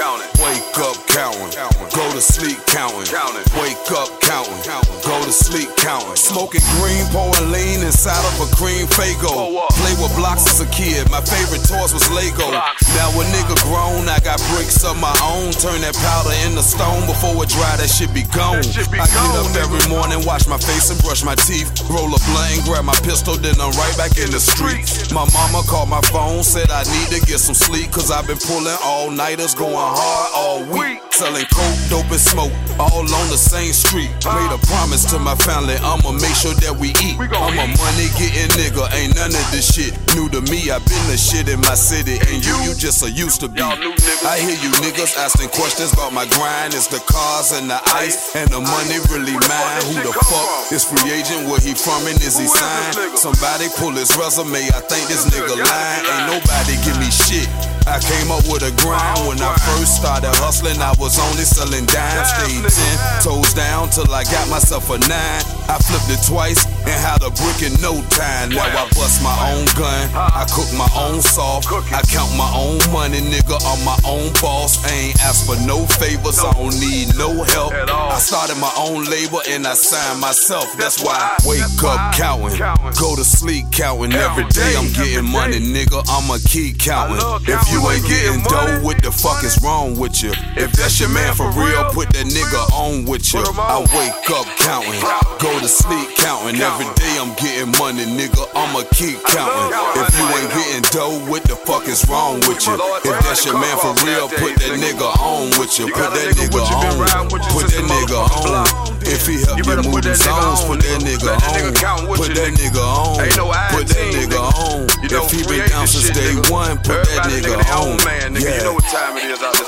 counting. Wake up counting. Go to sleep counting. Counting. Wake up counting. Go to sleep counting. Smoking green, pouring lean inside of a cream Faygo. Play with blocks as a kid. My favorite toys was Lego. Now a nigga grown, I got bricks of my own. Turn that powder into stone before it dry. That shit be gone. I get up every morning, wash my face and brush my teeth. Roll a blunt grab my pistol, then I'm right back in the streets. My mama called my phone, said I need to get some sleep. Cause I've been pulling all nighters, going hard all week. Selling coke, dope, and smoke, all on the same street. Made a promise to my family, I'ma make sure that we eat. I'm a money getting nigga, ain't none of this shit new to me. i been the shit in my city, and you, you just a used to be. I hear you niggas asking questions about my grind. It's the cars and the ice, and the money really mine. Who the fuck is free agent? Where he from and is he signed? Somebody pull his resume, I think this nigga lying. Ain't nobody give me shit. I came up with a grind when I first started hustling. I was only selling dimes, stayed ten toes down till I got myself a nine. I flipped it twice and had a brick in no time. Now I bust my own gun, I cook my own soft, I count my own money, nigga. I'm my own boss. I ain't ask for no favors, I don't need no help. I started my own label and I signed myself. That's why I wake up counting, go to sleep counting. Every day I'm getting money, nigga. I'ma keep counting. If you ain't getting dough, what the fuck is wrong with you? If that's your man for real, put that nigga on with you. I wake up counting, go to sleep counting. Every day I'm getting money, nigga. I'ma keep counting. If you ain't getting dough, what the fuck is wrong with you? If that's your man for real, put that nigga on with you. Put that nigga on. Put that nigga on. If he help you move the zones, put that nigga on. Put that nigga on. Put that nigga on. If he been down since day one, put that nigga on. Man, nigga, you know what time it is out